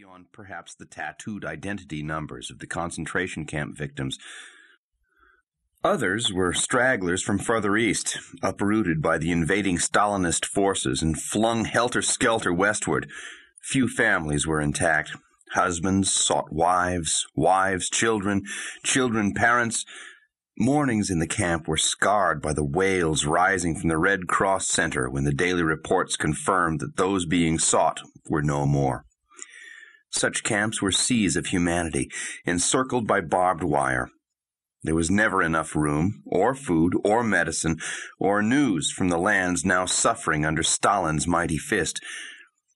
beyond perhaps the tattooed identity numbers of the concentration camp victims. Others were stragglers from further east, uprooted by the invading Stalinist forces and flung helter skelter westward. Few families were intact. Husbands sought wives, wives children, children parents. Mornings in the camp were scarred by the wails rising from the Red Cross Center when the daily reports confirmed that those being sought were no more. Such camps were seas of humanity, encircled by barbed wire. There was never enough room, or food, or medicine, or news from the lands now suffering under Stalin's mighty fist.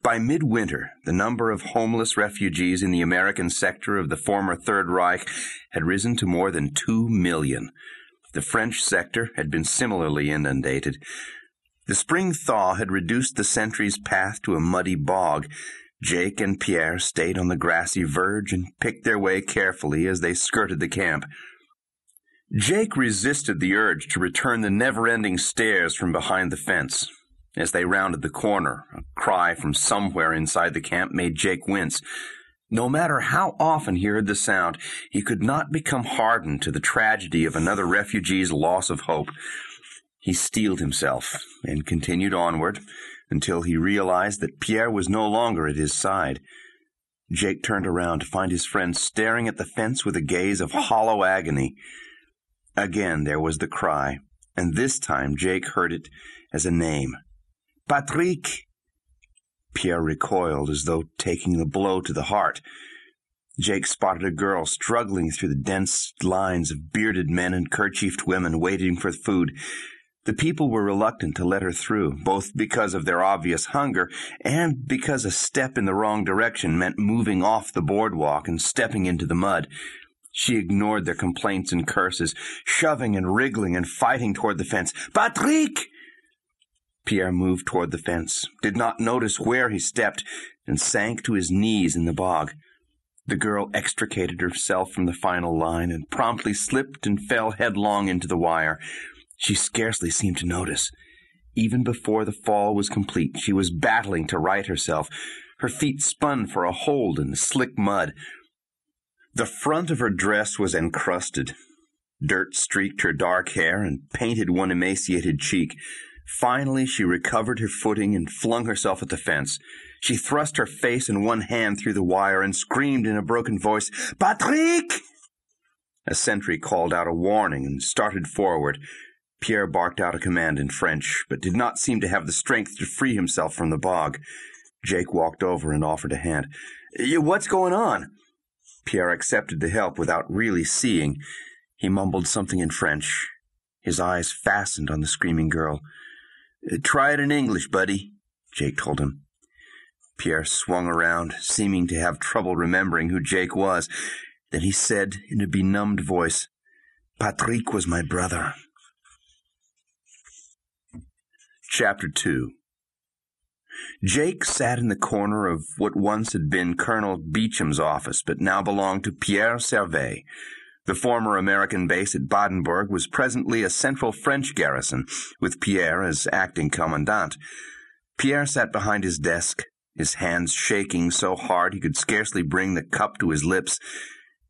By midwinter, the number of homeless refugees in the American sector of the former Third Reich had risen to more than two million. The French sector had been similarly inundated. The spring thaw had reduced the sentry's path to a muddy bog. Jake and Pierre stayed on the grassy verge and picked their way carefully as they skirted the camp. Jake resisted the urge to return the never-ending stares from behind the fence. As they rounded the corner, a cry from somewhere inside the camp made Jake wince. No matter how often he heard the sound, he could not become hardened to the tragedy of another refugee's loss of hope. He steeled himself and continued onward until he realized that Pierre was no longer at his side. Jake turned around to find his friend staring at the fence with a gaze of hollow agony. Again there was the cry, and this time Jake heard it as a name. Patrique! Pierre recoiled as though taking the blow to the heart. Jake spotted a girl struggling through the dense lines of bearded men and kerchiefed women waiting for food. The people were reluctant to let her through, both because of their obvious hunger and because a step in the wrong direction meant moving off the boardwalk and stepping into the mud. She ignored their complaints and curses, shoving and wriggling and fighting toward the fence. Patrique! Pierre moved toward the fence, did not notice where he stepped, and sank to his knees in the bog. The girl extricated herself from the final line and promptly slipped and fell headlong into the wire. She scarcely seemed to notice. Even before the fall was complete, she was battling to right herself. Her feet spun for a hold in the slick mud. The front of her dress was encrusted. Dirt streaked her dark hair and painted one emaciated cheek. Finally, she recovered her footing and flung herself at the fence. She thrust her face and one hand through the wire and screamed in a broken voice, Patrique! A sentry called out a warning and started forward. Pierre barked out a command in French, but did not seem to have the strength to free himself from the bog. Jake walked over and offered a hand. What's going on? Pierre accepted the help without really seeing. He mumbled something in French. His eyes fastened on the screaming girl. Uh, try it in English, buddy, Jake told him. Pierre swung around, seeming to have trouble remembering who Jake was. Then he said in a benumbed voice, Patrique was my brother. Chapter 2 Jake sat in the corner of what once had been Colonel Beecham's office, but now belonged to Pierre Servet. The former American base at Badenburg was presently a central French garrison, with Pierre as acting commandant. Pierre sat behind his desk, his hands shaking so hard he could scarcely bring the cup to his lips.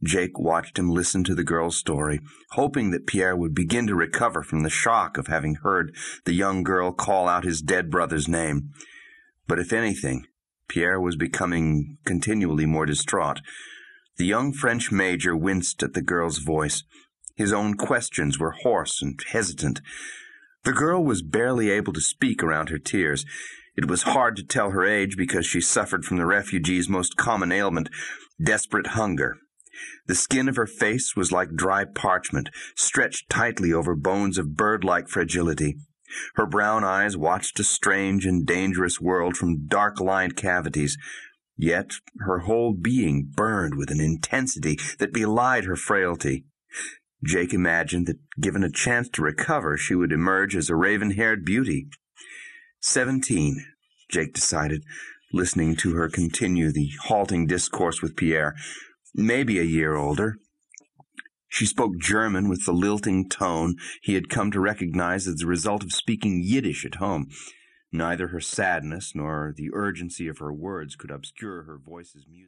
Jake watched him listen to the girl's story, hoping that Pierre would begin to recover from the shock of having heard the young girl call out his dead brother's name. But if anything, Pierre was becoming continually more distraught. The young French major winced at the girl's voice. His own questions were hoarse and hesitant. The girl was barely able to speak around her tears. It was hard to tell her age because she suffered from the refugee's most common ailment, desperate hunger. The skin of her face was like dry parchment, stretched tightly over bones of bird-like fragility. Her brown eyes watched a strange and dangerous world from dark-lined cavities. Yet her whole being burned with an intensity that belied her frailty. Jake imagined that, given a chance to recover, she would emerge as a raven-haired beauty. Seventeen, Jake decided, listening to her continue the halting discourse with Pierre. Maybe a year older, she spoke German with the lilting tone he had come to recognize as the result of speaking Yiddish at home. Neither her sadness nor the urgency of her words could obscure her voice's music.